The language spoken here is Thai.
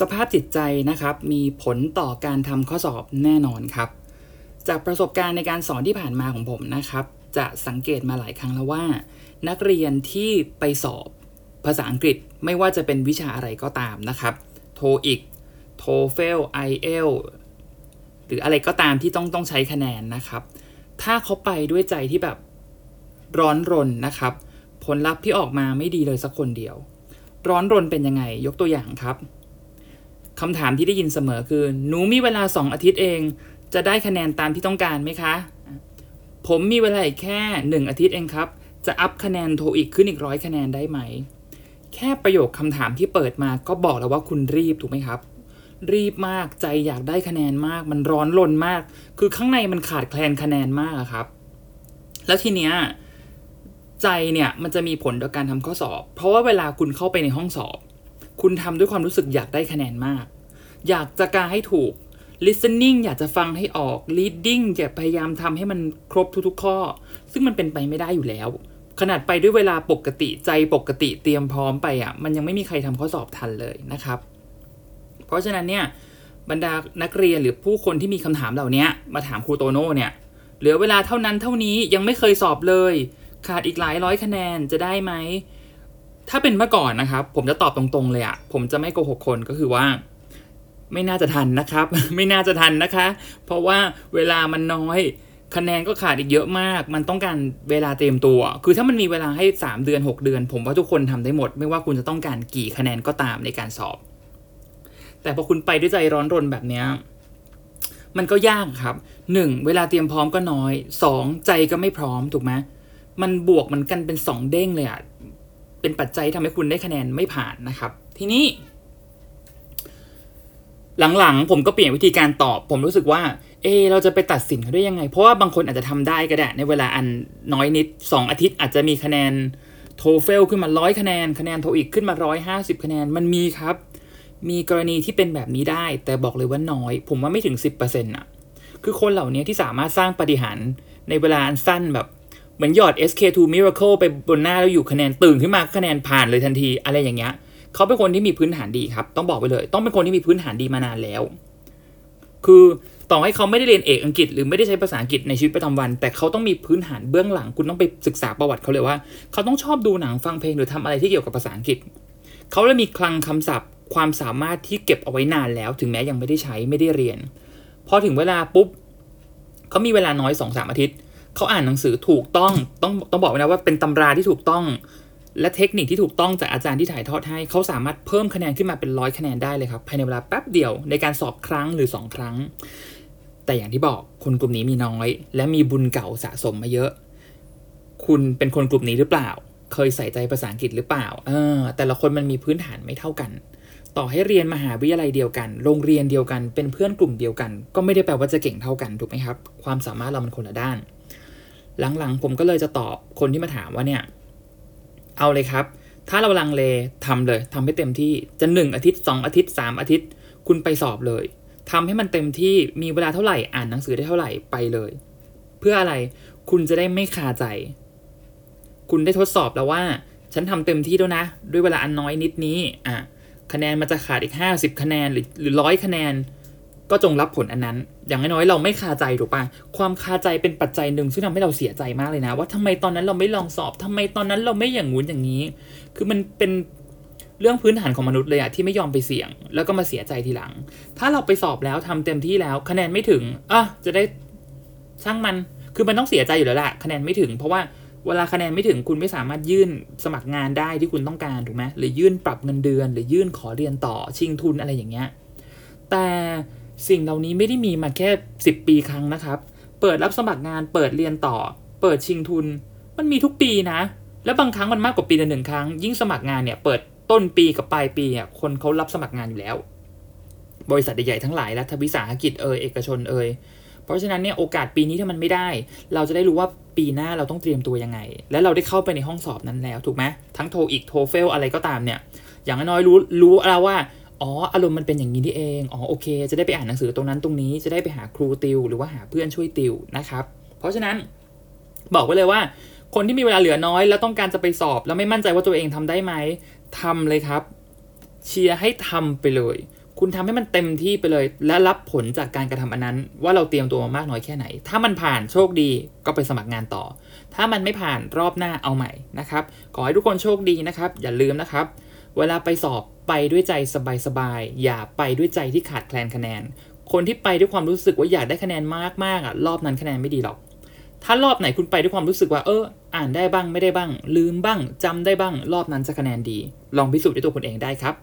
สภาพจิตใจนะครับมีผลต่อการทำข้อสอบแน่นอนครับ จากประสบการณ์ในการสอนที่ผ่านมาของผมนะครับ จะสังเกตมาหลายครั้งแล้วว่า นักเรียนที่ไปสอบภาษาอังกฤษไม่ว่าจะเป็นวิชาอะไรก็ตามนะครับโทอีกโทเฟลไอเอลหรืออะไรก็ตามที่ต้องต้องใช้คะแนนนะครับ ถ้าเขาไปด้วยใจที่แบบร้อนรนนะครับ ผลลัพธ์ที่ออกมาไม่ดีเลยสักคนเดียว ร้อนรนเป็นยังไงยกตัวอย่างครับ คำถามที่ได้ยินเสมอคือ หนูมีเวลาสองอาทิตย์เอง จะได้คะแนนตามที่ต้องการไหมคะ ผมมีเวลาอีกแค่หนึ่งอาทิตย์เองครับ จะอัพคะแนนโทอีกขึ้นอีกร้อยคะแนนได้ไหม แค่ประโยคคำถามที่เปิดมาก็บอกแล้วว่าคุณรีบถูกไหมครับ รีบมากใจอยากได้คะแนนมาก มันร้อนรนมาก คือข้างในมันขาดแคลนคะแนนมากครับ แล้วทีเนี้ยใจเนี่ยมันจะมีผลต่อการทำข้อสอบ เพราะว่าเวลาคุณเข้าไปในห้องสอบ คุณทำด้วยความรู้สึกอยากได้คะแนนมาก อยากจะการให้ถูก listening อยากจะฟังให้ออก reading อยากพยายามทำให้มันครบทุกๆข้อ ซึ่งมันเป็นไปไม่ได้อยู่แล้ว ขนาดไปด้วยเวลาปกติใจปกติเตรียมพร้อมไปอะ มันยังไม่มีใครทำข้อสอบทันเลยนะครับ เพราะฉะนั้นเนี่ยบรรดานักเรียนหรือผู้คนที่มีคำถามเหล่านี้มาถามครูโตโน่เนี่ยเหลือเวลาเท่านั้นเท่านี้ยังไม่เคยสอบเลย ขาดอีกหลายร้อยคะแนนจะได้ไหม ถ้าเป็นเมื่อก่อนนะครับ ผมจะตอบตรงๆเลยอะผมจะไม่โกหกคนก็คือว่า ไม่น่าจะทันนะครับ ไม่น่าจะทันนะคะ เพราะว่าเวลามันน้อยคะแนนก็ขาดอีกเยอะมาก มันต้องการเวลาเตรียมตัว คือถ้ามันมีเวลาให้ 3 เดือน 6 เดือน ผมว่าทุกคนทำได้หมด ไม่ว่าคุณจะต้องการกี่คะแนนก็ตามในการสอบ แต่พอคุณไปด้วยใจร้อนรนแบบนี้มันก็ยากครับ 1. เวลาเตรียมพร้อมก็น้อย 2. ใจก็ไม่พร้อมถูกไหมมันบวกมันกันเป็น 2 เด้งเลยอะ เป็นปัจจัยทำให้คุณได้คะแนนไม่ผ่านนะครับ ทีนี้ หลังๆ ผมก็เปลี่ยนวิธีการตอบ ผมรู้สึกว่า เออเราจะไปตัดสินเขาได้ยังไง เพราะว่าบางคนอาจจะทำได้ก็ได้ ในเวลาอันน้อยนิด 2 อาทิตย์อาจจะมีคะแนนโทเฟลขึ้นมาร้อยคะแนน คะแนนโทอีกขึ้นมาร้อยห้าสิบคะแนนมันมีครับ มีกรณีที่เป็นแบบนี้ได้ แต่บอกเลยว่าน้อย ผมว่าไม่ถึง10%อะ คือคนเหล่านี้ที่สามารถสร้างปฏิหารย์ในเวลาอันสั้นแบบ เหมือนหยอด SK2 Miracle ไปบนหน้าแล้วอยู่คะแนนตื่นขึ้นมาคะแนนผ่านเลยทันทีอะไรอย่างเงี้ยเขาเป็นคนที่มีพื้นฐานดีครับ ต้องบอกไปเลย ต้องเป็นคนที่มีพื้นฐานดีมานานแล้ว คือต่อให้เขาไม่ได้เรียนเอกอังกฤษ หรือไม่ได้ใช้ภาษาอังกฤษในชีวิตประจำวัน แต่เขาต้องมีพื้นฐานเบื้องหลัง คุณต้องไปศึกษาประวัติเขาเลยว่า เขาต้องชอบดูหนังฟังเพลงหรือทำอะไรที่เกี่ยวกับภาษาอังกฤษ เขาเลยมีคลังคำศัพท์ ความสามารถที่เก็บเอาไว้นานแล้ว ถึงแม้ยังไม่ได้ใช้ไม่ได้เรียน พอถึงเวลาปุ๊บเขามีเวลาน้อยสองสามอาทิตย์ เขาอ่านหนังสือถูกต้องต้องต้องบอกไว้นะว่าเป็นตำราที่ถูกต้อง และเทคนิคที่ถูกต้องจากอาจารย์ที่ถ่ายทอดให้ เขาสามารถเพิ่มคะแนนขึ้นมาเป็นร้อยคะแนนได้เลยครับภายในเวลาแป๊บเดียวในการสอบครั้งหรือ 2 ครั้ง แต่อย่างที่บอกคนกลุ่มนี้มีน้อย และมีบุญเก่าสะสมมาเยอะ คุณเป็นคนกลุ่มนี้หรือเปล่า เคยใส่ใจภาษาอังกฤษหรือเปล่าเออแต่ละคนมันมีพื้นฐานไม่เท่ากันต่อให้เรียนมหาวิทยาลัยเดียวกัน โรงเรียนเดียวกัน เป็นเพื่อนกลุ่มเดียวกัน ก็ไม่ได้แปลว่าจะเก่งเท่ากัน ถูกไหมครับ ความสามารถเรามันคนละด้าน หลังๆ ผมก็เลยจะตอบคนที่มาถามว่าเนี่ย เอาเลยครับ ถ้าเราลังเลทำเลยทำให้เต็มที่จะหนึ่งอาทิตย์สองอาทิตย์สามอาทิตย์ คุณไปสอบเลยทำให้มันเต็มที่มีเวลาเท่าไหร่อ่านหนังสือได้เท่าไหร่ไปเลย เพื่ออะไรคุณจะได้ไม่คาใจ คุณได้ทดสอบแล้วว่า ฉันทำเต็มที่แล้วนะ ด้วยเวลาอันน้อยนิดนี้อะคะแนนมันจะขาดอีก 50 คะแนนหรือหรือร้อยคะแนน ก็จงรับผลอันนั้น อย่างน้อยๆเราไม่คาใจถูกปะความคาใจเป็นปัจจัยหนึ่งซึ่งทำให้เราเสียใจมากเลยนะ ว่าทำไมตอนนั้นเราไม่ลองสอบทำไมตอนนั้นเราไม่อย่างงู้นอย่างนี้ คือมันเป็นเรื่องพื้นฐานของมนุษย์เลยอะที่ไม่ยอมไปเสี่ยง แล้วก็มาเสียใจทีหลัง ถ้าเราไปสอบแล้วทำเต็มที่แล้วคะแนนไม่ถึงอะจะได้ช่างมันคือมันต้องเสียใจอยู่แล้วแหละคะแนนไม่ถึง เพราะว่าเวลาคะแนนไม่ถึงคุณไม่สามารถยื่นสมัครงานได้ที่คุณต้องการถูกไหมหรือยื่นปรับเงินเดือน หรือยื่นขอเรียนต่อชิงทุนอะไรอย่างเงี้ยแต่ สิ่งเหล่านี้ไม่ได้มีมาแค่ 10 ปีครั้งนะครับ เปิดรับสมัครงาน เปิดเรียนต่อ เปิดชิงทุน มันมีทุกปีนะ และบางครั้งมันมากกว่าปีละหนึ่งครั้ง ยิ่งสมัครงานเนี่ย เปิดต้นปีกับปลายปีอะ คนเขารับสมัครงานอยู่แล้ว บริษัทใหญ่ๆทั้งหลายรัฐวิสาหกิจเอยเอกชนเอยเพราะฉะนั้นเนี่ยโอกาสปีนี้ถ้ามันไม่ได้ เราจะได้รู้ว่าปีหน้าเราต้องเตรียมตัวยังไง และเราได้เข้าไปในห้องสอบนั้นแล้วถูกไหมทั้งโทอีกโทเฟลอะไรก็ตามเนี่ย อย่างน้อยรู้รู้แล้วว่า อ๋ออารมณ์มันเป็นอย่างนี้นี่เองอ๋อโอเค จะได้ไปอ่านหนังสือตรงนั้นตรงนี้จะได้ไปหาครูติว หรือว่าหาเพื่อนช่วยติวนะครับ เพราะฉะนั้นบอกไว้เลยว่า คนที่มีเวลาเหลือน้อย แล้วต้องการจะไปสอบ แล้วไม่มั่นใจว่าตัวเองทำได้ไหมทำเลยครับ เชียร์ให้ทำไปเลย คุณทำให้มันเต็มที่ไปเลย และรับผลจากการกระทำอันนั้น ว่าเราเตรียมตัวมามากน้อยแค่ไหน ถ้ามันผ่านโชคดีก็ไปสมัครงานต่อ ถ้ามันไม่ผ่านรอบหน้าเอาใหม่นะครับ ขอให้ทุกคนโชคดีนะครับ อย่าลืมนะครับ เวลาไปสอบ ไปด้วยใจสบายๆ อย่าไปด้วยใจที่ขาดแคลนคะแนน คนที่ไปด้วยความรู้สึกว่าอยากได้คะแนนมากๆอะรอบนั้นคะแนนไม่ดีหรอก ถ้ารอบไหนคุณไปด้วยความรู้สึกว่าเออ อ่านได้บ้างไม่ได้บ้าง ลืมบ้างจำได้บ้าง รอบนั้นจะคะแนนดี ลองพิสูจน์ด้วยตัวคุณเองได้ครับ